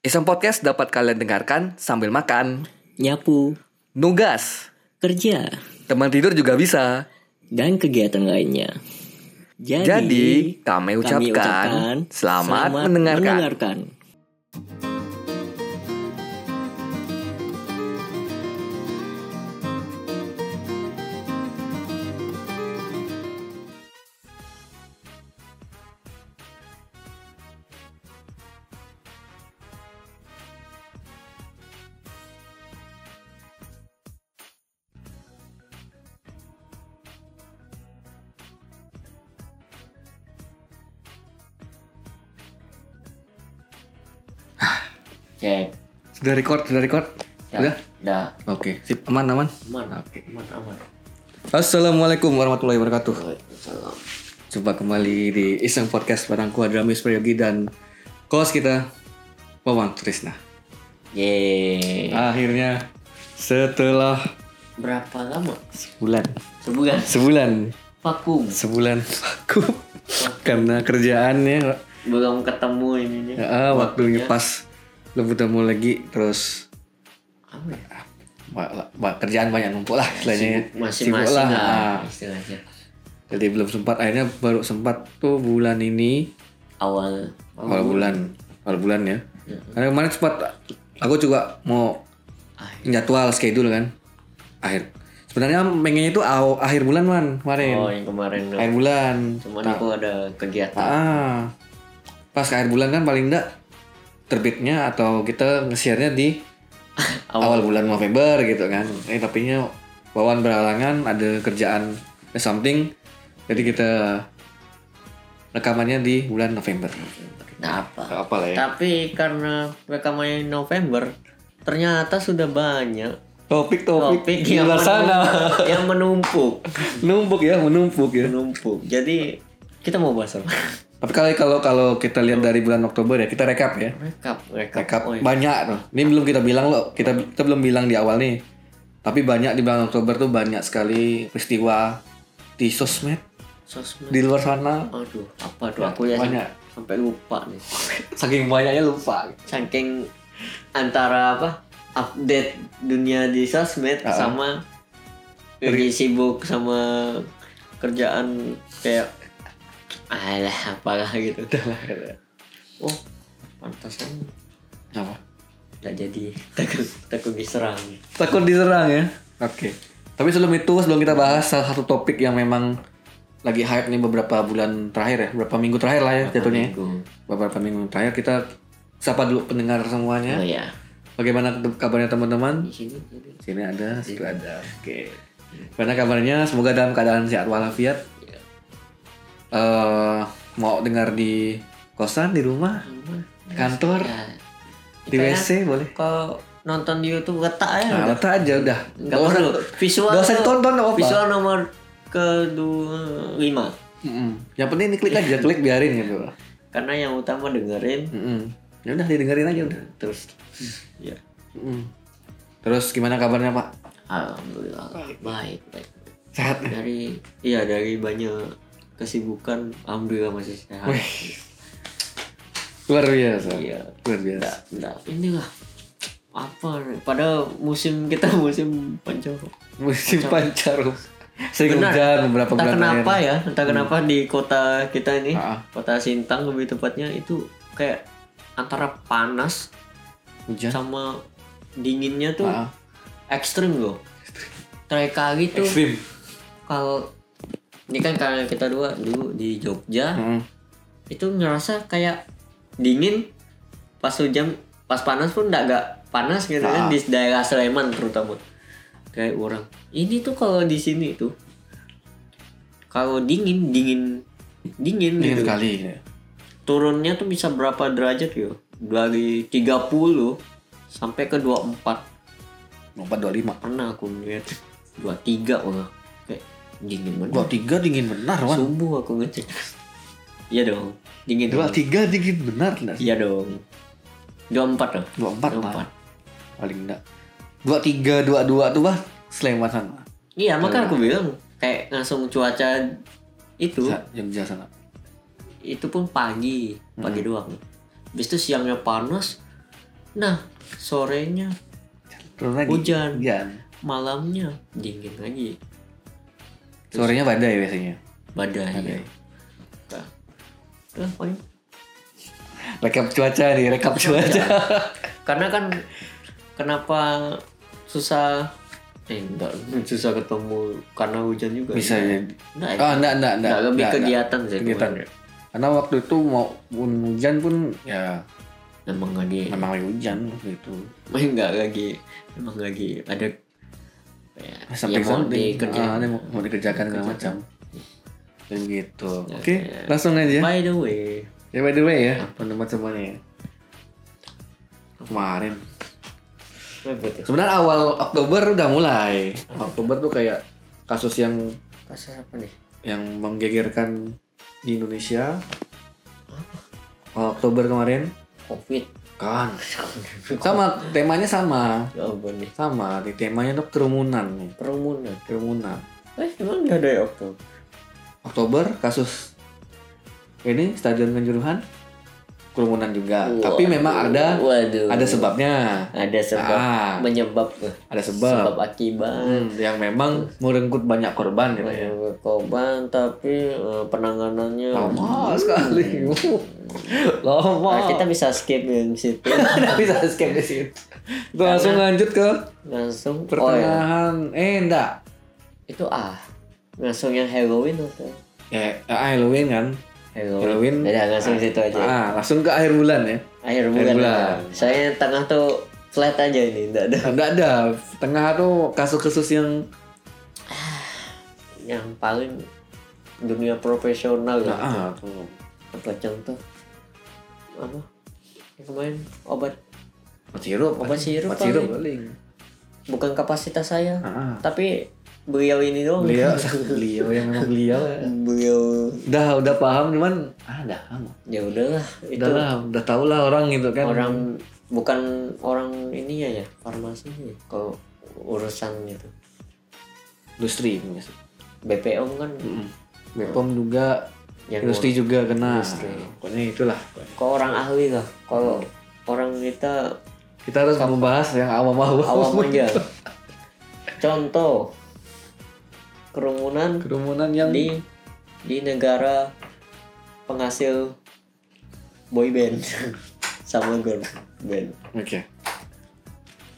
Iseng Podcast dapat kalian dengarkan sambil makan, nyapu, nugas, kerja, teman tidur juga bisa. dan kegiatan lainnya. Jadi, Jadi, kami ucapkan selamat mendengarkan. mendengarkan. Sudah record, sudah record? Ya, Sudah? Dah. Oke, sip, aman, aman. Aman. Aman, aman. Assalamualaikum warahmatullahi wabarakatuh. Waalaikumsalam. Jumpa kembali di Iseng Podcast bareng ku Adramis Prayogi dan kos kita Wawan Trisna. Yeay. Akhirnya setelah Berapa lama? bulan, Sebulan. sebulan, Vakum. sebulan aku karena kerjaannya Belum ketemu ini nih. ah, waktunya pas belum ketemu lagi terus Apa ya? ba- kerjaan banyak numpuk lah istilahnya ya. Masing-masing lah. lah. Ah. Istilahnya. jadi belum sempat akhirnya baru sempat tuh bulan ini Awal. awal bulan awal bulan ya Ya. karena kemarin sempat aku juga mau Ah, jadwal schedule kan akhir sebenarnya pengennya itu aw- akhir bulan man kemarin Oh yang kemarin. akhir bulan Cuman Nah, aku ada kegiatan. ah pas akhir bulan kan paling enggak terbitnya atau kita nge-share-nya di awal. bulan November gitu kan. Eh tapi nya Wawan berhalangan ada kerjaan ada something. Jadi kita rekamannya di bulan November. Nah apa? Gak apa lah ya. Tapi karena rekamannya November, ternyata sudah banyak topik-topik topik di luar sana. yang menumpuk, numpuk ya menumpuk ya. Menumpuk. Jadi kita mau bahas apa? Tapi kalau kalau kalau kita lihat dari bulan Oktober ya kita rekap ya Rekap, rekap. rekap Oh, iya. banyak tuh ini belum kita bilang loh kita kita belum bilang di awal nih tapi banyak di bulan Oktober tuh banyak sekali peristiwa di sosmed Sosmed. di luar sana Aduh, apa tuh aku ya banyak sampai lupa nih. saking banyaknya lupa Saking antara apa? Update dunia di sosmed Ah. sama lagi sibuk sama kerjaan kayak alah apalah gitu. Oh, pantasan apa nggak jadi. Takut takut diserang. Takut diserang ya? Oke. Tapi sebelum itu sebelum kita bahas salah satu topik yang memang lagi hype nih beberapa bulan terakhir ya beberapa minggu terakhir lah ya jatuhnya. ya. Minggu. beberapa minggu terakhir kita sapa dulu pendengar semuanya. Oh ya bagaimana kabarnya teman-teman? Di sini jadi sini. Ada situ ada. Oke. Bagaimana kabarnya? Semoga dalam keadaan sehat walafiat eh mau dengar di kosan di rumah kantor ya, di ya, WC boleh. kalau nonton di YouTube letak aja. Nah letak aja udah. Nggak visual usah ditonton nggak apa-apa. visual nomor kedua lima. Mm-mm. yang penting klik aja klik biarin gitu. Karena yang utama dengerin. Mm-mm. ya udah didengerin aja udah. Terus. Ya. Mm-mm. terus gimana kabarnya pak? Alhamdulillah. Baik baik. Sehat. Dari iya dari banyak kesibukan alhamdulillah masih sehat. Luar biasa. Iya. Luar biasa. Nah, inilah apa pada musim kita musim pancaroba musim pancaroba sering Benar. hujan beberapa bulan kenapa ya entah kenapa di kota kita ini Ah. kota Sintang lebih tepatnya itu kayak antara panas hujan. sama dinginnya tuh Ah. ekstrim loh. Terakhir kali tuh kalau ini kan karena kita dua dulu di Jogja Mm. itu ngerasa kayak dingin. Pas hujan pas panas pun enggak gak panas gitu Ah. kan di daerah Sleman terutama. Kayak orang ini tuh kalau di sini tuh kalau dingin dingin dingin, dingin gitu. sekali ya. turunnya tuh bisa berapa derajat yo? Dari 30 sampai ke 24 empat. Dua lima. Pernah aku ngeliat. 23 wah dingin dua banget tiga dingin benar wan. Subuh aku ngecek. Iya dong dingin dua tiga dingin benar iya dong. 24 dong. Dua empat 24 mah paling enggak. Dua tiga dua dua tuh bah Sleman sana Iya, makanya aku bilang kayak langsung cuaca itu Sa- Jogja sana itu pun pagi, pagi doang. Habis itu siangnya panas, Nah, sorenya. Hujan. Hujan. malamnya dingin lagi. Sorenya badai biasanya. Badai. Badai. Ya. Udah, paling. Rekap cuaca nih, rekap cuaca. Karena kan kenapa susah eh enggak susah ketemu karena hujan juga Bisa enggak. jadi. enggak, Oh, enggak, enggak, enggak. enggak, lebih Enggak, kegiatan sih Kegiatan. kemarin. Karena waktu itu mau pun hujan pun ya memang lagi memang lagi hujan gitu. enggak lagi memang lagi ada ya, Sampai ya mau something. Ah, mau, mau dikerjakan segala macam. Dan gitu. Ya, Oke, ya. langsung aja. by the way Ya by the way ya, teman-teman semuanya ya. Kemarin. ribet ya Sebenarnya awal Oktober udah mulai. Oktober tuh kayak kasus yang kasus apa nih yang menggegerkan di Indonesia. Oktober kemarin covid kan sama temanya sama. Ya ampun nih? Sama di temanya tuh kerumunan nih. Kerumunan? Kerumunan. Eh emang nggak ada ya Oktober? Oktober kasus ini stadion Kanjuruhan kerumunan juga. Tapi memang ada waduh. ada sebabnya. Ada sebab Ah. menyebab. Ada sebab. Sebab akibat. Hmm, yang memang merenggut banyak korban gitu ya. Korban tapi eh, penanganannya lama sekali. Lama. Nah, kita bisa skip yang situ. Nggak bisa skip di situ. Kita langsung lanjut ke langsung oh ya. pertengahan eh enggak. Itu ah langsung yang Halloween atau? Ya Halloween kan Halloween. Udah, langsung situ aja ah langsung ke akhir bulan ya akhir bulan, bulan. aja. saya tengah tuh flat aja ini enggak ada enggak ada tengah tuh kasus-kasus yang yang paling dunia profesional nah, lah ah, tuh. apa contoh apa yang kemarin obat obat sirup Obat sirup obat sirup paling. paling bukan kapasitas saya ah, ah. tapi beliau ini doang. Beliau. Beliau yang memang beliau ya. beliau. Udah udah paham cuman ah dah ya udahlah itu. udah lah udah tau lah orang gitu kan. Orang bukan orang ininya ya farmasinya ya, kalau urusan itu industri maksud. BPOM kan. Mm-mm. Bepom juga yang industri juga kena. Industri. pokoknya itulah kok orang ahli lah kalau orang kita kita harus membahas yang awam-awam. Awam aja. Contoh kerumunan kerumunan yang di di negara penghasil boy band. Sama girl band. Oke.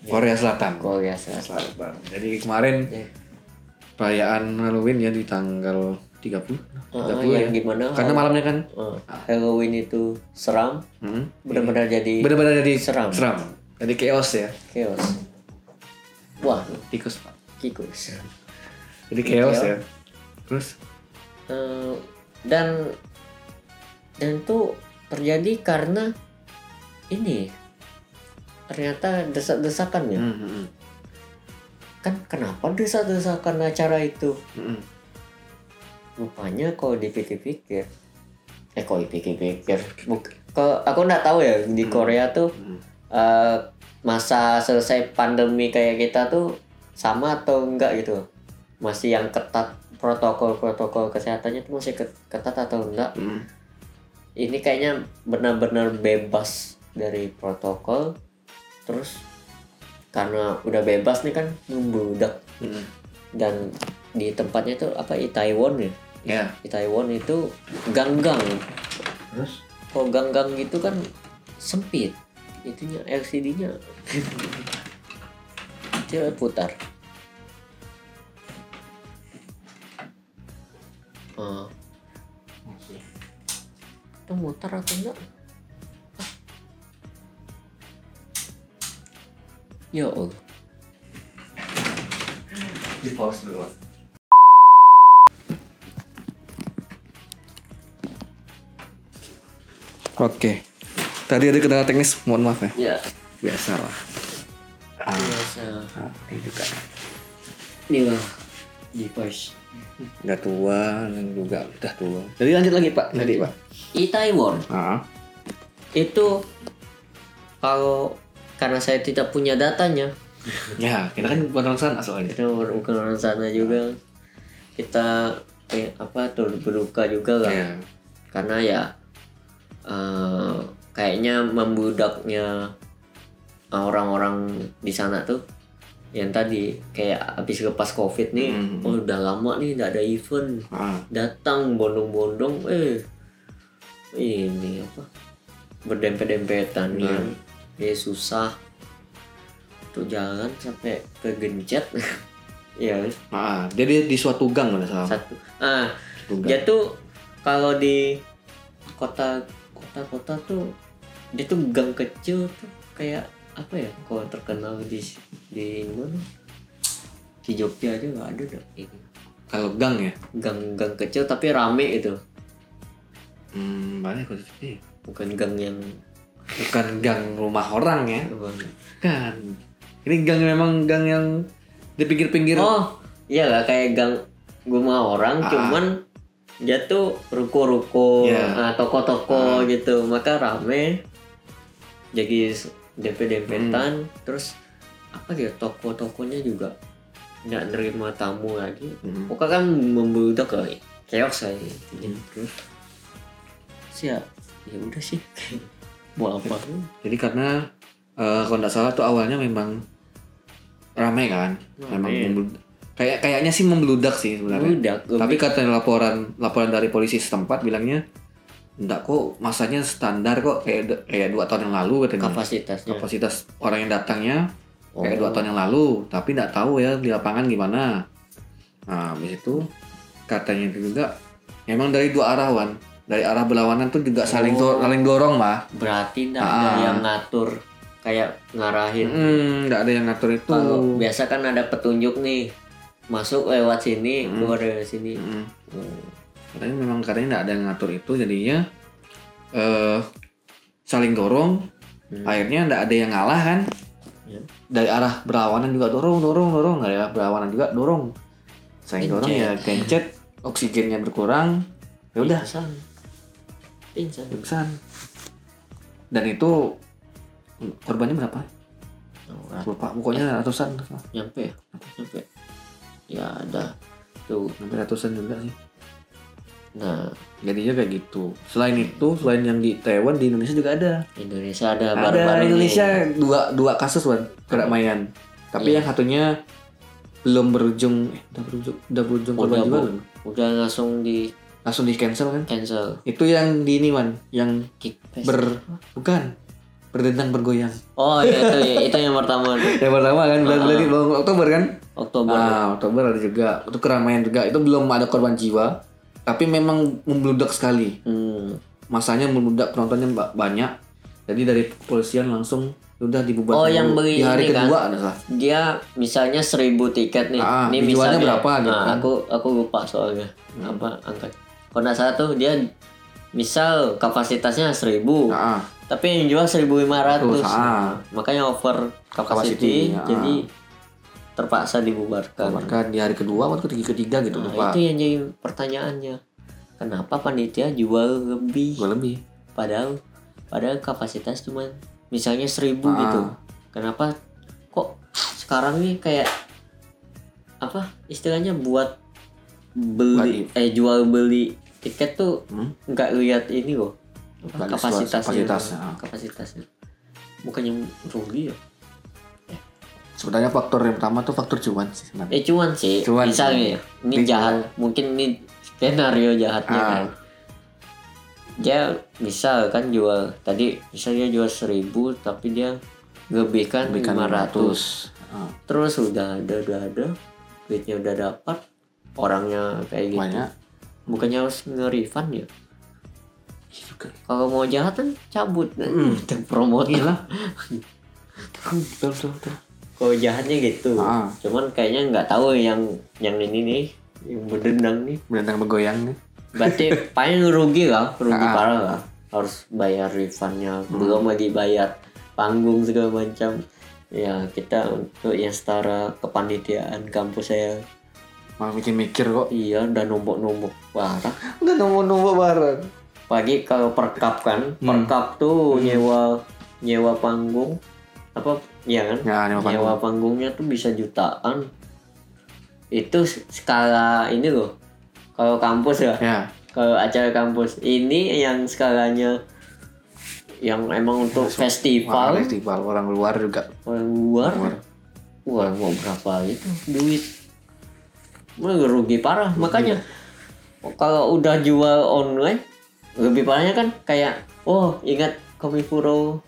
Korea Selatan. Korea Selatan. Selatan. Jadi kemarin Ya. perayaan Halloween ya di tanggal 30 Ah, 30 yang ya. gimana? Karena malamnya kan? Ah, Halloween itu seram. Hmm, benar-benar jadi benar-benar jadi Seram. seram. Jadi chaos ya. Chaos. Wah. Tikus pak. Kikus jadi chaos Chaos. ya terus Eh, dan dan itu terjadi karena ini ternyata desak-desakan ya hmm, hmm, hmm. kan kenapa desak-desakan acara itu Hmm, hmm. rupanya kalau dipikir-pikir eh kalau dipikir-pikir aku nggak tahu ya di Korea tuh Hmm. eh, masa selesai pandemi kayak kita tuh sama atau enggak gitu masih yang ketat protokol-protokol kesehatannya tuh masih ke- ketat atau enggak? Hmm. ini kayaknya benar-benar bebas dari protokol. Terus karena udah bebas nih kan membludak. Hmm. dan di tempatnya itu apa Itaewon ya? Ya. Itaewon itu gang-gang. Terus? Kalau gang-gang gitu kan sempit. Itunya LCD-nya dia putar Ah. itu mutar atau enggak Ah. ya Allah di pause dulu Oke, tadi ada kendala teknis, mohon maaf ya. ya Biasa lah. Ah, biasa ah, ini juga. inilah device Udah tua dan juga udah tua. Jadi lanjut lagi pak, tadi pak. Itaewon Ah, itu kalau karena saya tidak punya datanya ya kita kan bukan orang sana soalnya. kita bukan orang sana juga kita eh, apa tuh berduka juga lah Ya. karena ya eh, kayaknya membudaknya orang-orang di sana tuh yang tadi kayak habis lepas covid nih Hmm. oh udah lama nih nggak ada event Ah, datang bondong-bondong eh ini apa berdempet-dempetan nih Hmm. ya susah tuh jalan sampai ke gencet ya ah, jadi di suatu gang pada salah. satu ah Suatu gang. dia tuh kalau di kota kota-kota tuh dia tuh gang kecil tuh kayak apa ya kalau terkenal di di mana di Jogja aja nggak ada dah ini Kalau gang ya, gang-gang kecil tapi rame itu hmm, banyak kok sih. bukan gang yang Bukan gang rumah orang ya, bukan. kan? Ini gang memang gang yang di pinggir-pinggir. oh iya lah kayak gang rumah orang Ah. cuman dia tuh ruko-ruko Iya. ah, toko-toko gitu maka rame jadi s- dempet-dempetan Hmm. terus apa ya toko-tokonya juga nggak nerima tamu lagi Hmm. pokoknya kan membludak ke chaos kayak gitu Hmm. terus siap ya udah sih mau apa Jadi karena eh, kalau nggak salah tuh awalnya memang ramai kan, memang Rame. memblu- kayak kayaknya sih membludak sih sebenarnya. udah Tapi kata laporan laporan dari polisi setempat bilangnya enggak kok masanya standar kok kayak kayak dua tahun yang lalu katanya. kapasitasnya Kapasitas orang yang datangnya kayak Oh. dua tahun yang lalu, tapi nggak tahu ya di lapangan gimana. Nah, habis itu katanya itu juga memang dari dua arah wan, dari arah berlawanan tuh juga saling Oh. do- saling dorong mah. berarti nggak ada Ah. yang ngatur kayak ngarahin Hmm, nggak ada yang ngatur itu. kalau biasa kan ada petunjuk nih masuk lewat sini Hmm. keluar dari sini Mm. Hmm. Katanya memang katanya nggak ada yang ngatur itu, jadinya eh saling dorong. Hmm. Akhirnya nggak ada yang ngalah kan. Dari arah berlawanan juga dorong, dorong, dorong. Dari arah berlawanan juga dorong. Saling dorong ya gencet, oksigennya berkurang. Ya udah, pingsan. Pingsan. Pingsan. Dan itu korbannya berapa? Lupa, pokoknya ratusan, nyampe ya? Nyampe. Ya ada. Tuh. Hampir ratusan juga sih. Nah Jadinya kayak gitu. Selain itu, selain yang di Taiwan, di Indonesia juga ada. Indonesia ada Ada baru-baru di ini. Indonesia dua dua kasus wan kedamaian. Tapi Iya. yang satunya belum berujung, eh, udah berujung, udah berujung udah bu- belum? udah langsung di Langsung di cancel kan? cancel Itu yang di ini wan, yang kick ber bukan berdendang bergoyang. oh iya itu ya, itu yang pertama Yang pertama kan bulan bulan ini bulan Oktober kan? Oktober Ah, Oktober ada juga. Itu keramaian juga. Itu belum ada korban jiwa, tapi memang membludak sekali. hmm. Masanya membludak penontonnya ba- banyak. Jadi dari kepolisian langsung udah dibubarkan. Oh, yang beli di hari ini kan? kedua salah. dia misalnya seribu tiket nih Ah, ini misalnya berapa gitu Nah, kan? aku aku lupa soalnya apa angka kalau nggak salah tuh dia misal kapasitasnya seribu Nah, tapi yang jual 1500 Terus, ah. makanya over Capacity, capacity ah. jadi terpaksa dibubarkan. Maka di hari kedua atau ketiga ketiga gitu nah, lupa. itu yang jadi pertanyaannya. Kenapa panitia jual lebih? Gue lebih. padahal padahal kapasitas cuma misalnya seribu Ah. gitu. Kenapa kok sekarang nih kayak apa istilahnya buat beli eh jual beli tiket tuh Hmm? nggak lihat ini loh. Kapasitasnya. kapasitasnya, kapasitasnya. Bukannya rugi ya Sebenarnya faktor yang pertama tuh faktor cuan sih sebenarnya. eh cuman sih. Cuan misalnya ya ini jahat mungkin ini skenario jahatnya Ah. kan. Dia misal kan jual tadi misalnya dia jual seribu tapi dia lebihkan Lebihkan 500 Ah, terus udah ada udah ada duitnya udah dapat orangnya kayak gitu. Banyak. bukannya harus nge-refund ya? Kalau mau jahat kan cabut. Dan promote Iya lah. betul betul betul. Kalau jahatnya gitu Ah. cuman kayaknya nggak tahu yang yang ini nih yang berdendang nih Berdendang bergoyang nih. berarti paling rugi lah rugi Ah. parah lah harus bayar refundnya belum lagi bayar panggung segala macam ya kita untuk yang setara kepanitiaan kampus saya Malah mikir-mikir kok. iya udah nombok-nombok parah Udah nunggu-nunggu bareng. pagi kalau per cup kan Hmm. cup tuh nyewa nyewa panggung apa ya kan? Ya, nyewa panggung. nyewa panggungnya tuh bisa jutaan. Itu skala ini loh. Kalau kampus ya. Ya. kalau acara kampus. Ini yang skalanya yang emang untuk Wah, festival. Festival. Orang luar juga. Orang luar? Luar. wah mau berapa itu? Duit. Wah, rugi parah. Makanya kalau udah jual online lebih parahnya kan kayak oh ingat Komifuro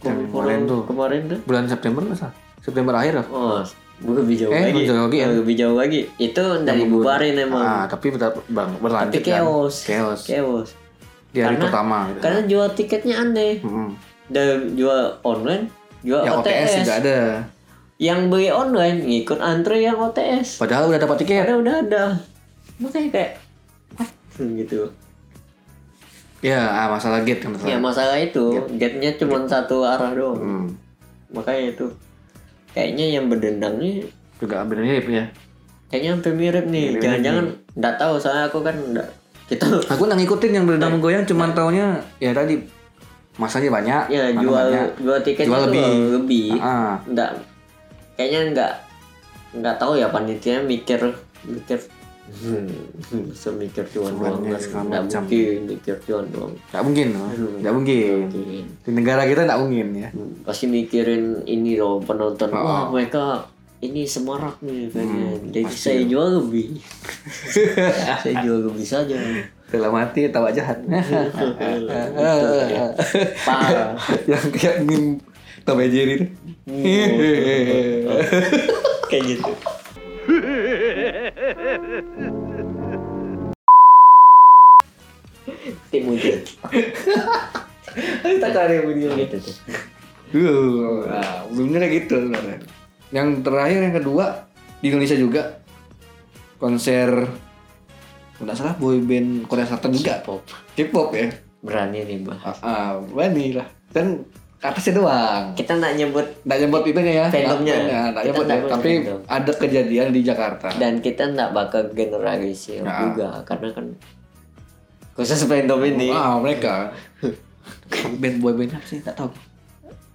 Yang kemarin tuh. kemarin tuh. Bulan September salah September akhir lah oh lebih jauh Eh, lagi. lebih jauh lagi ya? lebih jauh lagi. Itu dari bubarin emang. Ah tapi ber bang, berlanjut tapi chaos kan? chaos. Chaos. Di hari Karena- pertama gitu. karena jual tiketnya aneh. Mm-mm. dan jual online jual yang OTS OTS, juga ada. Yang beli online ngikut antre yang OTS padahal udah dapat tiket. Ada udah ada. Makanya kayak gitu ya ah, masalah gate kan ya masalah itu gate-nya cuma satu arah doang. Hmm. makanya itu kayaknya yang berdendang nih juga hampir mirip ya. kayaknya hampir mirip nih. Jangan-jangan nggak tahu soalnya aku kan nggak kita aku nggak ngikutin yang berenang menggoyang cuman taunya ya tadi masanya banyak ya jual banyak. jual tiketnya Jual lebih. lebih. Ah. Nggak kayaknya nggak nggak tahu ya panitia mikir mikir hmm, semikir cuan doang kan nggak macam. mungkin mikir cuan doang. Nggak mungkin loh. nggak mungkin. Mungkin. di negara kita nggak mungkin ya. Hmm, pasti mikirin ini loh penonton. Oh. wah mereka ini semarak nih pengen Hmm, jadi pasti saya jual lebih. Saya jual lebih saja. Dalam hati tawa jahat parah. Yang kayak meme Tom Jerry. Kayak gitu tim hujan tak ada video gitu tuh Uh, nah, gitu sebenarnya. Yang terakhir yang kedua di Indonesia juga konser nggak salah boy band Korea Selatan juga pop K-pop ya. berani nih bah Ah, ah berani lah. Dan atasnya doang. kita nggak nyebut Nggak nyebut itunya ya. Fandomnya. Ya, nggak nyebut ya. Tapi fandom. ada kejadian di Jakarta. dan kita nggak bakal generalisir Nah. juga karena kan khusus fandom ini Ah, mereka. band boy band apa sih? Nggak tahu.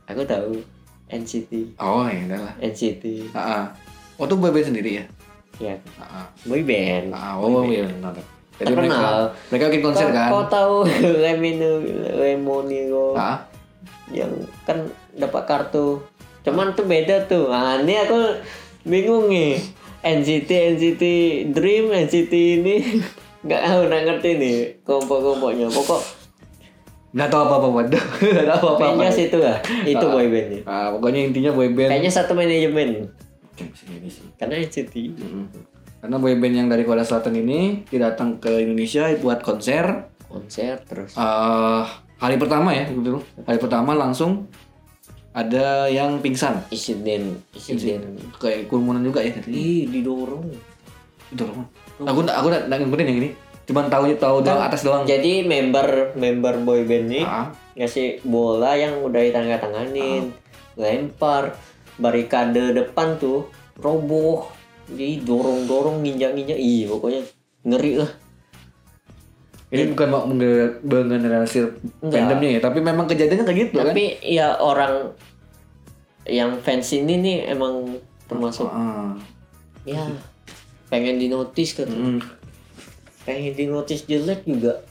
aku tahu NCT Oh, ya udah lah. NCT Ah, ah. Oh, itu boy band sendiri ya? ya Ah, ah. boy band Ah, oh, iya. benar. Jadi mereka, Terkenal. mereka bikin konser kau, kan? kau tahu Lemino Lemoniro Ah, yang kan dapat kartu cuman tuh beda tuh nah ini aku bingung nih NCT NCT Dream NCT ini nggak tahu nggak ngerti nih kelompok-kelompoknya. Pokok nggak tahu apa apa waduh nggak tahu apa apa kayaknya situ lah. Itu boybandnya. ah, pokoknya intinya boy band kayaknya satu manajemen. Sih. karena NCT karena boy band yang dari Korea Selatan ini dia datang ke Indonesia buat konser. Konser terus? Eh hari pertama ya gitu. Hari pertama langsung ada yang pingsan. Insiden insiden kayak kerumunan juga ya. Katanya ih didorong itu loh aku nggak aku nggak nggak ngikutin yang ini. Cuman tahu tahu doang atas doang. jadi member member boyband ini ah, ngasih bola yang udah ditangga-tanganin lempar barikade depan tuh roboh. Di dorong dorong nginjak nginjak ih pokoknya ngeri lah. Ini bukan mau menggener- menggeneralisir Enggak. fandomnya ya tapi memang kejadiannya kayak gitu kan? tapi ya orang yang fans ini nih emang termasuk ah. ya pengen dinotis kan Mm. pengen dinotis jelek juga.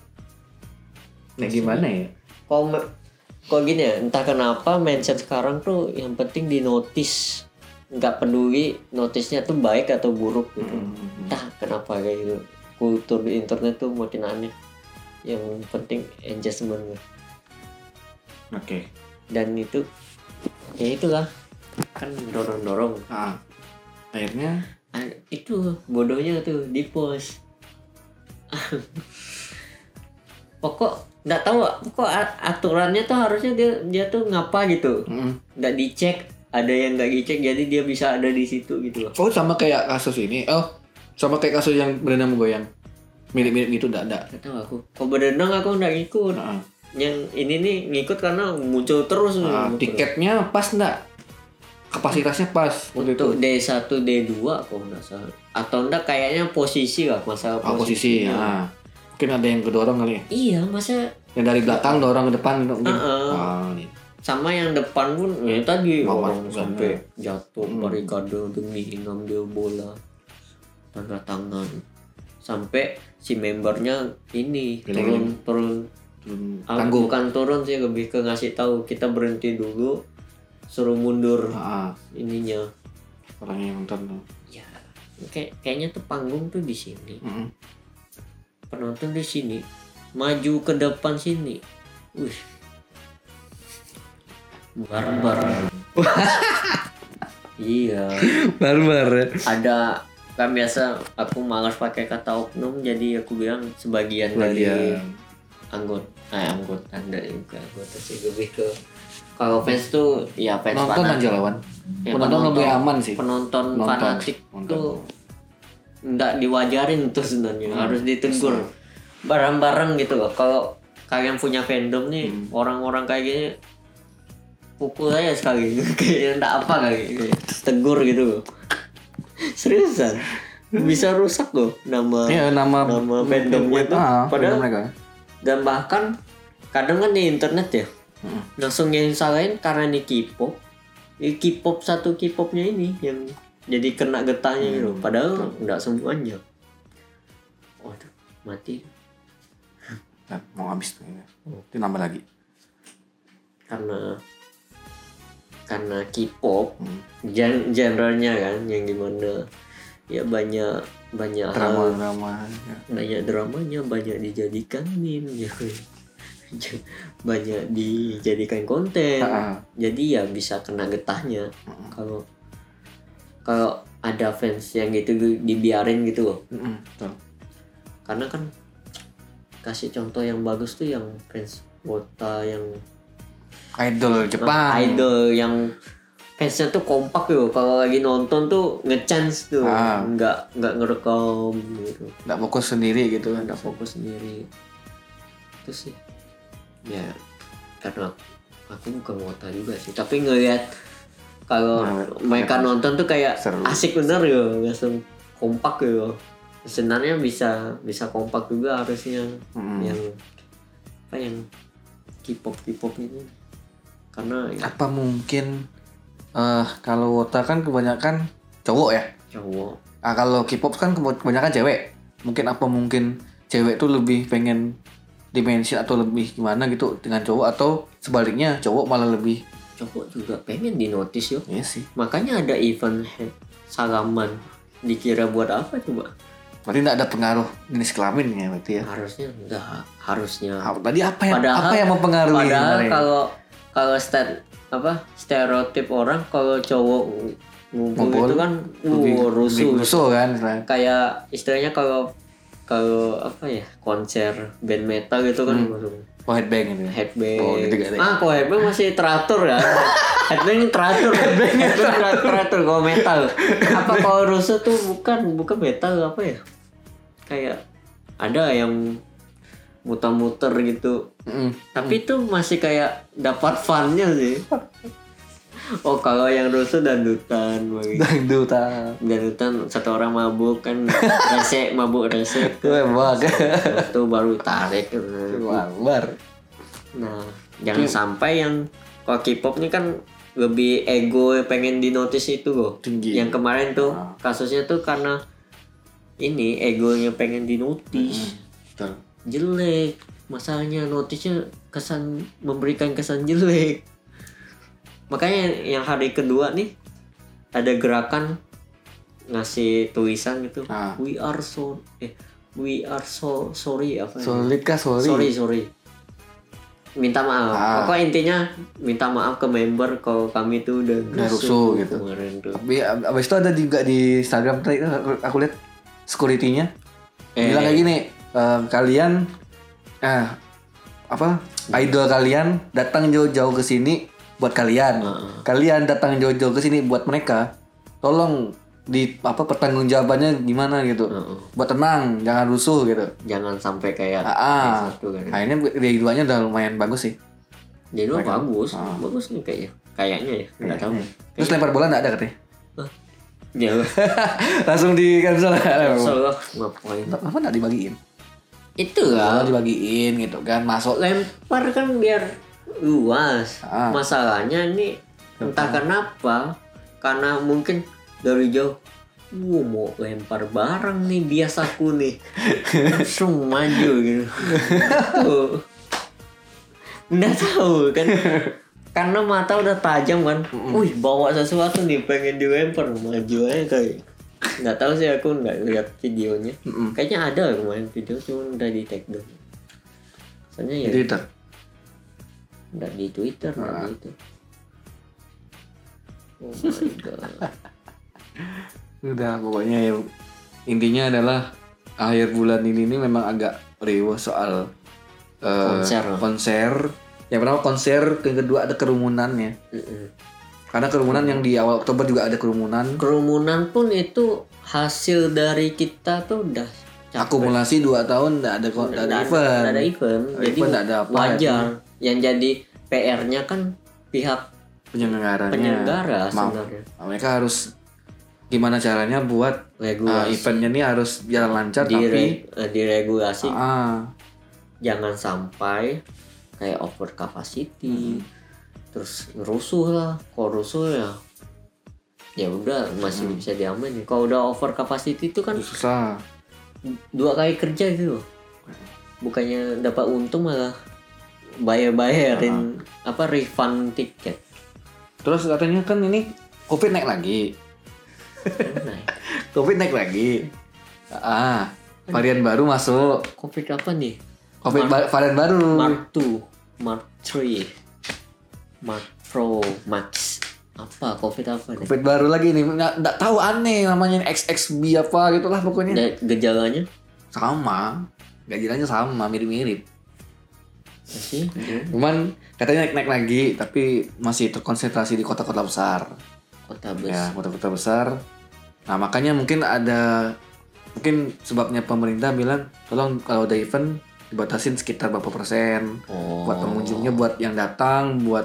Nah gimana ya? kalau kalau gini ya entah kenapa mindset sekarang tuh yang penting dinotis. Nggak peduli notisnya tuh baik atau buruk gitu. Entah kenapa kayak gitu. Kultur di internet tuh makin aneh. Yang penting engagement. Oke. dan itu ya itulah. Kan dorong dorong Ah. Akhirnya itu bodohnya tuh di post pokok nggak tahu pokok a- aturannya tuh harusnya dia dia tuh ngapa gitu mm. nggak dicek ada yang nggak dicek jadi dia bisa ada di situ gitu loh Oh sama kayak kasus ini. Oh sama kayak kasus yang berenang goyang. Mirip-mirip gitu enggak ada. nggak tahu aku kalau berenang aku nggak ngikut Nah, yang ini nih ngikut karena muncul terus ah, nih. tiketnya pas enggak? Kapasitasnya pas waktu itu. untuk D1 D2 kalau nggak salah atau enggak kayaknya posisi lah masalah Ah, posisi. Ah. Mungkin ada yang kedorong kali ya. iya masa Yang dari belakang dorong ke depan gitu mungkin. Uh-uh. Ah, iya. sama yang depan pun ya tadi Mama orang sampai jatuh Hmm. barikade demi ngambil bola tanda tangan sampai si membernya ini Gila-gila. turun turun turun Ah, tangguh bukan turun sih lebih ke ngasih tahu kita berhenti dulu suruh mundur ah, ininya. Orang yang nonton tuh. Ya kayak kayaknya tuh panggung tuh di sini. Mm-mm. penonton di sini maju ke depan sini. Wih. Barbar. Iya. Barbar ada kan biasa aku malas pakai kata oknum jadi aku bilang sebagian dari Bagian. anggota eh anggota dari anggota sih lebih ke kalau fans tuh ya fans nonton fanatik. aja lawan Ya, penonton lebih aman sih. penonton, Nonton. fanatik Nonton. tuh nggak diwajarin tuh sebenarnya. Hmm, harus ditegur. Bareng-bareng gitu loh. Kalau kalian punya fandom nih Hmm. orang-orang kayak gini pukul aja sekali. Kayak nggak apa kali. Tegur gitu loh. Seriusan? Bisa rusak loh nama Iya nama nama fandomnya tuh. Ah, padahal mereka. dan bahkan kadang kan di internet ya. Langsung yang salahin karena ini K-pop. Ini K-pop satu K-popnya ini yang jadi kena getahnya gitu padahal nggak semuanya. Waduh mati. Nah, mau habis tuh ini. itu nambah lagi. Karena karena K-pop Hmm. gen genrenya kan yang gimana ya banyak banyak hal. Drama drama banyak dramanya banyak dijadikan meme ya banyak dijadikan konten. Ah, ah. jadi ya bisa kena getahnya. Kalau kalau ada fans yang gitu dibiarin gitu loh. Mm-mm, betul. karena kan kasih contoh yang bagus tuh yang fans Wota yang idol Jepang. Idol yang fansnya tuh kompak loh. Kalau lagi nonton tuh ngechance tuh. Ah. nggak nggak ngerekam gitu. Nggak fokus sendiri gitu kan. Ada fokus sendiri. Itu sih ya karena aku bukan wota juga sih. Tapi ngelihat kalau Nah, mereka nonton tuh kayak Seru. asik bener ya langsung kompak ya. Sebenarnya bisa bisa kompak juga harusnya Mm-mm. yang apa yang K-pop K-pop ini. Karena ya apa mungkin eh kalau Wota kan kebanyakan cowok ya? Cowok. Ah kalau K-pop kan keba- kebanyakan cewek. Mungkin apa mungkin cewek tuh lebih pengen dimensi atau lebih gimana gitu dengan cowok atau sebaliknya cowok malah lebih cowok juga pengen di notice yo. Iya sih. Makanya ada event salaman. Dikira buat apa coba? Berarti nggak ada pengaruh jenis kelamin ya berarti ya? Harusnya enggak harusnya. Ah, tadi apa yang Padahal- apa yang mempengaruhi padahal sebenarnya? kalau kalau stat apa stereotip orang kalau cowok ngumpul itu kan uh, rusuh rusuh kan kayak istilahnya kalau kalau apa ya konser band metal gitu kan langsung oh headbang gitu ya? Headbang. Oh, gitu ada. ah kalau headbang masih teratur ya? Headbang teratur. Headbang teratur, teratur. Kalau metal. Apa kalau rusuh tuh bukan bukan metal apa ya? Kayak ada yang muter-muter gitu. Mm-mm. tapi itu masih kayak dapat funnya sih oh kalau yang rusuh dandutan bagi dangdutan. Dandutan satu orang mabuk kan rese mabuk rese Wah, itu baru tarik. Nah jangan sampai yang kalau K-pop ini kan lebih ego pengen di notice itu loh Tinggi. yang kemarin tuh Ah. kasusnya tuh karena ini egonya pengen di notice Betul. jelek. Masalahnya notisnya kesan memberikan kesan jelek makanya yang hari kedua nih ada gerakan ngasih tulisan gitu Ah. we are so eh we are so sorry apa ya? Solid kah sorry? sorry sorry minta maaf Ah. pokoknya intinya minta maaf ke member kalau kami tuh udah Udah rusuh gitu. kemarin tuh Tapi ab- abis itu ada juga di Instagram tadi aku- aku lihat security-nya Eh. bilang kayak gini, eh, kalian eh apa idol kalian datang jauh-jauh ke sini buat kalian. Heeh. Kalian datang jauh-jauh ke sini buat mereka. Tolong di apa pertanggungjawabannya gimana gitu. Heeh. Buat tenang, jangan rusuh gitu. jangan sampai kayak Ah, kan Akhirnya di duanya udah lumayan bagus sih. Jadi lu bagus, Ah. bagus nih kayaknya. Kayaknya ya, nggak tahu. Terus lempar bola nggak ada katanya. Ya, Langsung di cancel. salah ngapain? Apa nggak dibagiin? Itu lah, dibagiin gitu kan masuk lempar kan biar luas. Ah. Masalahnya nih entah kenapa, karena mungkin dari jauh, Wah mau lempar barang nih biasaku nih. Langsung maju gitu. Nggak tahu kan? Karena mata udah tajam kan? Wih bawa sesuatu nih pengen dilempar maju aja kayak. Nggak tahu sih aku nggak lihat videonya. Kayaknya ada kemarin video cuma udah di take down. Soalnya ya. Nggak di twitter nggak Ah. di itu oh my god Udah pokoknya ya intinya adalah akhir bulan ini nih memang agak riuh soal eh, Konser. konser. Yang pertama konser, yang kedua ada kerumunannya. Mm-mm. Karena kerumunan yang di awal Oktober juga ada kerumunan. kerumunan pun itu hasil dari kita tuh udah capek. Akumulasi 2 tahun nggak ada ada Nggak event. ada event jadi ada wajar yang jadi PR-nya kan pihak Penyelenggaranya. penyelenggara sebenarnya. Mereka harus gimana caranya buat uh, regulasi eventnya ini harus jalan lancar dire- tapi eh, diregulasi. Ah. Jangan sampai kayak over capacity Hmm. terus rusuh lah. Kalau rusuh ya? Ya udah masih Hmm. bisa diamanin kalau udah over capacity itu kan susah. dua kali kerja gitu loh. Bukannya dapat untung malah bayar-bayarin Ah. apa refund tiket Terus katanya kan ini Covid naik lagi. nah, Covid naik lagi. Ah, varian baru masuk. covid apa nih Covid ba- varian baru. Mark 2 Mark 3 Mark Pro Max apa covid apa nih Covid baru lagi nih. Nggak, nggak tahu aneh namanya XXB apa gitulah pokoknya. Dan gejalanya Sama. Gajirannya sama, mirip-mirip. Sih Cuman katanya naik-naik lagi, tapi masih terkonsentrasi di kota-kota besar. kota besar Ya, kota-kota besar. Nah, makanya mungkin ada mungkin sebabnya pemerintah bilang tolong kalau ada event dibatasin sekitar berapa persen oh buat pengunjungnya buat yang datang buat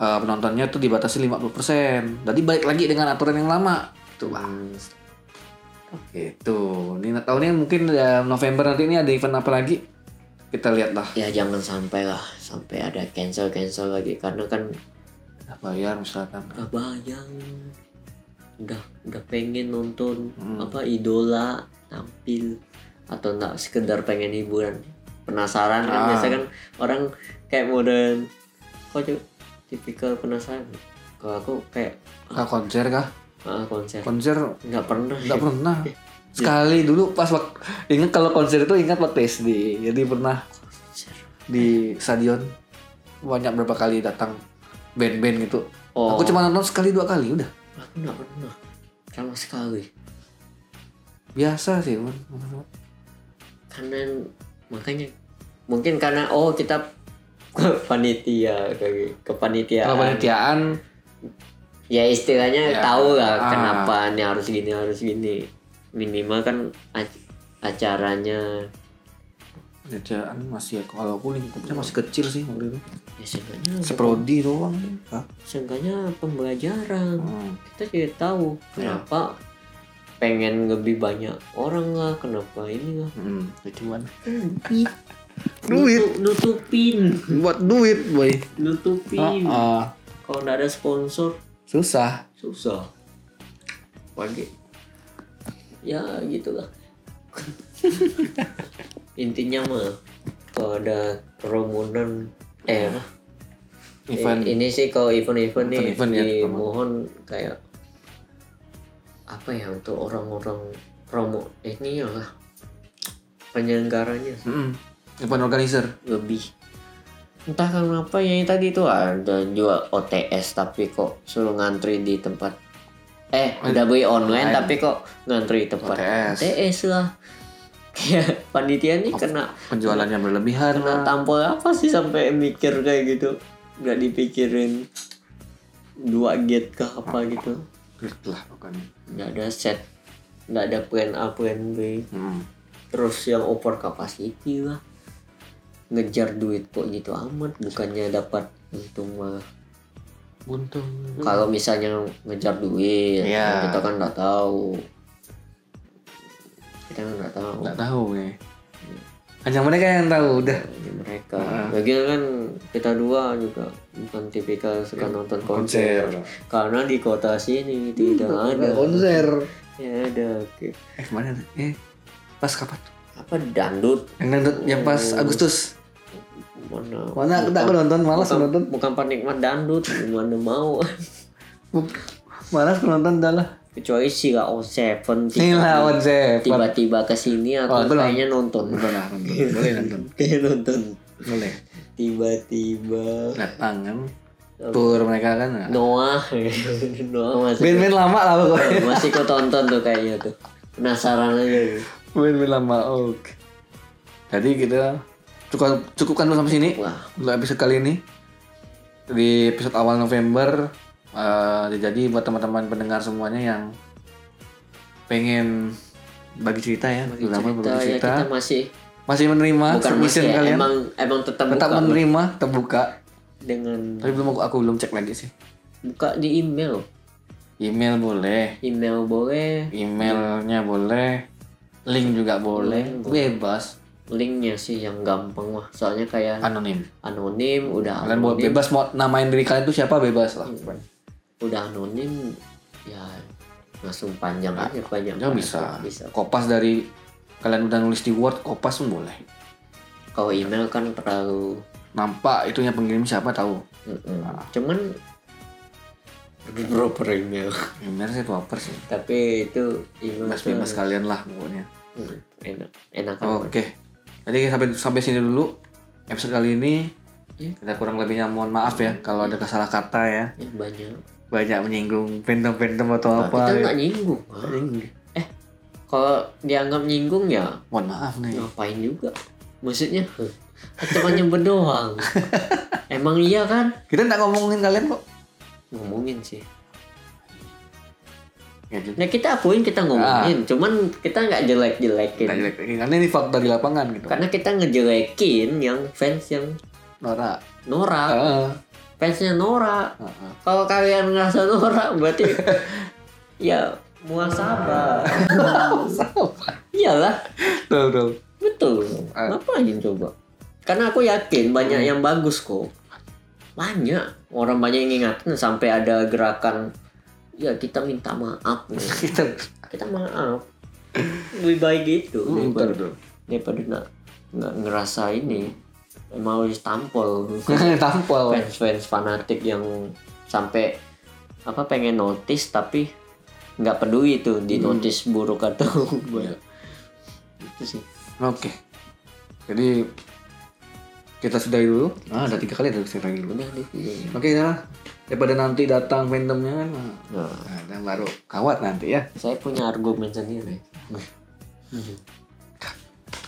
uh, penontonnya tuh dibatasi 50%. Jadi balik lagi dengan aturan yang lama. Gitu lah. Hmm, Gitu. Ini tahunnya mungkin ya, November nanti ini ada event apa lagi? Kita lihat lah. ya jangan sampai lah sampai ada cancel cancel lagi karena kan Nah, bayar misalkan. udah bayang udah udah pengen nonton Hmm. apa idola tampil atau enggak sekedar pengen hiburan penasaran kan Ah. biasa kan orang kayak modern kok tuh tipikal penasaran kalau aku kayak Ah, konser kah? ah, konser Konser nggak pernah nggak pernah. Sekali dulu pas waktu ingat kalau konser itu ingat waktu SD. Jadi pernah di stadion banyak berapa kali datang band-band gitu. oh Aku cuma nonton sekali dua kali udah. aku nggak pernah sama sekali Biasa sih, Man. karena makanya mungkin karena oh kita panitia kayak kepanitiaan Kalau panitiaan ya istilahnya Ya, tahu lah ah. kenapa ini harus gini harus gini minimal kan ac- acaranya panitiaan masih kalau aku lingkupnya masih kecil sih waktu itu. ya seenggaknya Seprodi doang. Hah? seenggaknya pembelajaran Hmm. kita jadi tahu Ya. kenapa pengen lebih banyak orang lah kenapa ini lah Hmm, cuman duit Duit. Nutu- nutupin buat duit, boy. nutupin Ah, ah. kalau nggak ada sponsor susah. susah pagi ya gitulah intinya mah kalau ada kerumunan eh apa Event. I- ini sih kalau event-event nih Event-event ya, dimohon kayak apa ya untuk orang-orang promo ini ya lah penyelenggaranya Mm-mm. Event organizer. lebih entah kenapa yang tadi tuh ada jual OTS tapi kok suruh ngantri di tempat eh udah beli online Online. tapi kok ngantri tempat. OTS lah kayak panitia nih kena Penjualannya berlebihan kena tampol apa sih sampai mikir kayak gitu nggak dipikirin dua gate kah apa gitu lah pokoknya. nggak ada set nggak ada plan A plan B Mm. terus yang over capacity lah ngejar duit kok gitu amat bukannya dapat untung malah Buntung. kalau misalnya ngejar duit Iya. kita kan nggak tahu kita kan nggak tahu Nggak tahu nih. Hanya mereka yang tahu udah. Ini mereka Ah. lagian kan kita dua juga bukan tipikal suka nonton konser karena di kota sini tidak ada Konser. ya ada oke Eh ke mana? Eh pas kapan? apa dangdut Yang dangdut yang pas Agustus. Mana Mana kita aku nonton malas bukan, nonton. bukan penikmat dangdut mana mau Malas aku nonton dah lah. kecuali si on Seven Ini lah on Seven. tiba-tiba ke sini Oh, atau itu lah. kayaknya nonton lah, nonton. Boleh nonton. Boleh. tiba-tiba Datang kan. Tour mereka kan. Noah Noah masih Band-band lama lah pokoknya. masih kau tonton tuh kayaknya tuh penasaran aja tuh. Band-band lama. Oke. Jadi kita cukup cukupkan dulu sampai sini. wah Untuk episode kali ini. Di episode awal November. eh, jadi buat teman-teman pendengar semuanya yang pengen bagi cerita ya, terutama cerita berbagi ya cerita, kita masih masih menerima bukan submission masih ya, kalian, emang emang tetap, tetap buka menerima, terbuka. dengan Tapi belum aku, aku belum cek lagi sih. buka di email Email boleh, email boleh emailnya boleh, link juga boleh, bebas, linknya sih yang gampang mah soalnya kayak anonim. anonim udah Kalian anonim bebas mau namain diri kalian itu siapa bebas lah. udah anonim ya langsung panjang aja panjang Jangan bisa. bisa Kopas dari kalian udah nulis di Word, kopas pun boleh. kalau email kan terlalu Nampak itunya pengirim siapa tahu. Mm-mm. Ah. cuman proper email Email sih proper sih. tapi itu email tuh, Bebas-bebas kalian lah pokoknya. mm, enak enak Oke. Jadi sampai sampai sini dulu episode kali ini. Iya. Kita kurang lebihnya mohon maaf ya kalau ada kesalah kata ya. Ya, banyak Banyak menyinggung fandom-fandom atau Nah, apa. kita ya. nggak nyinggung. Nyinggung. kalau dianggap nyinggung ya Mohon maaf nih. ngapain juga maksudnya cuma nyebut doang emang iya kan Kita nggak ngomongin kalian kok. ngomongin sih Ya, nah kita akuin kita ngomongin. Cuman kita nggak jelek jelekin kita jelek- Karena ini fakta di lapangan gitu. karena kita ngejelekin yang fans yang Nora. Nora. Heeh. fansnya Nora. Heeh. kalau kalian ngerasa Nora berarti ya muasabah. Iyalah. Tuh, tuh. betul. Ah. ngapain coba? Karena aku yakin banyak yang bagus kok. Banyak. Orang banyak yang ingatin sampai ada gerakan ya kita minta maaf. Kita kita maaf lebih baik gitu Hmm, daripada, betul, daripada nggak nggak ngerasa ini mau ditampol tampol. fans fans fanatik yang sampai apa pengen notice tapi nggak peduli tuh di notice buruk atau baik itu sih Oke. Jadi kita sudahi dulu. Ah, ada tiga kali ada deh iya. Oke ya. Daripada nanti datang fandomnya kan. nah, Nah, dan baru kawat nanti ya. saya punya argumen sendiri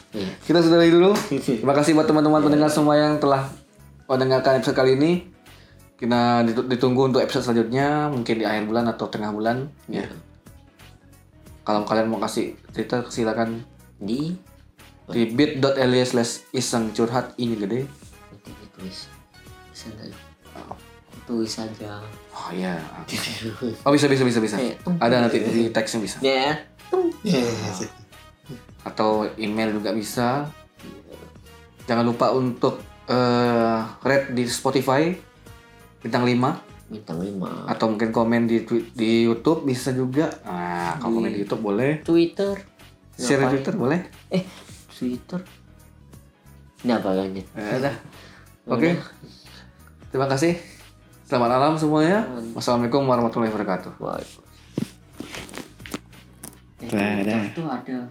Iya. Kita sudahi dulu. Terima kasih buat teman-teman pendengar semua yang telah mendengarkan episode kali ini. Kita ditu- ditunggu untuk episode selanjutnya, mungkin di akhir bulan atau tengah bulan. Ya. Kalau kalian mau kasih cerita, silakan di di bit.ly slash iseng curhat ini gede. Tulis saja Oh iya. Oh bisa bisa bisa bisa. Ada nanti di teksnya bisa. ya Atau email juga bisa. Jangan lupa untuk eh rate di Spotify bintang 5 bintang lima atau mungkin komen di di YouTube bisa juga. Nah, kalau komen di YouTube boleh. Twitter Share di? Twitter boleh. eh Twitter ini apa lanjut Ya udah. Oke. Terima kasih. Selamat malam semuanya. Wassalamualaikum warahmatullahi wabarakatuh. Wah. Dadah. itu ada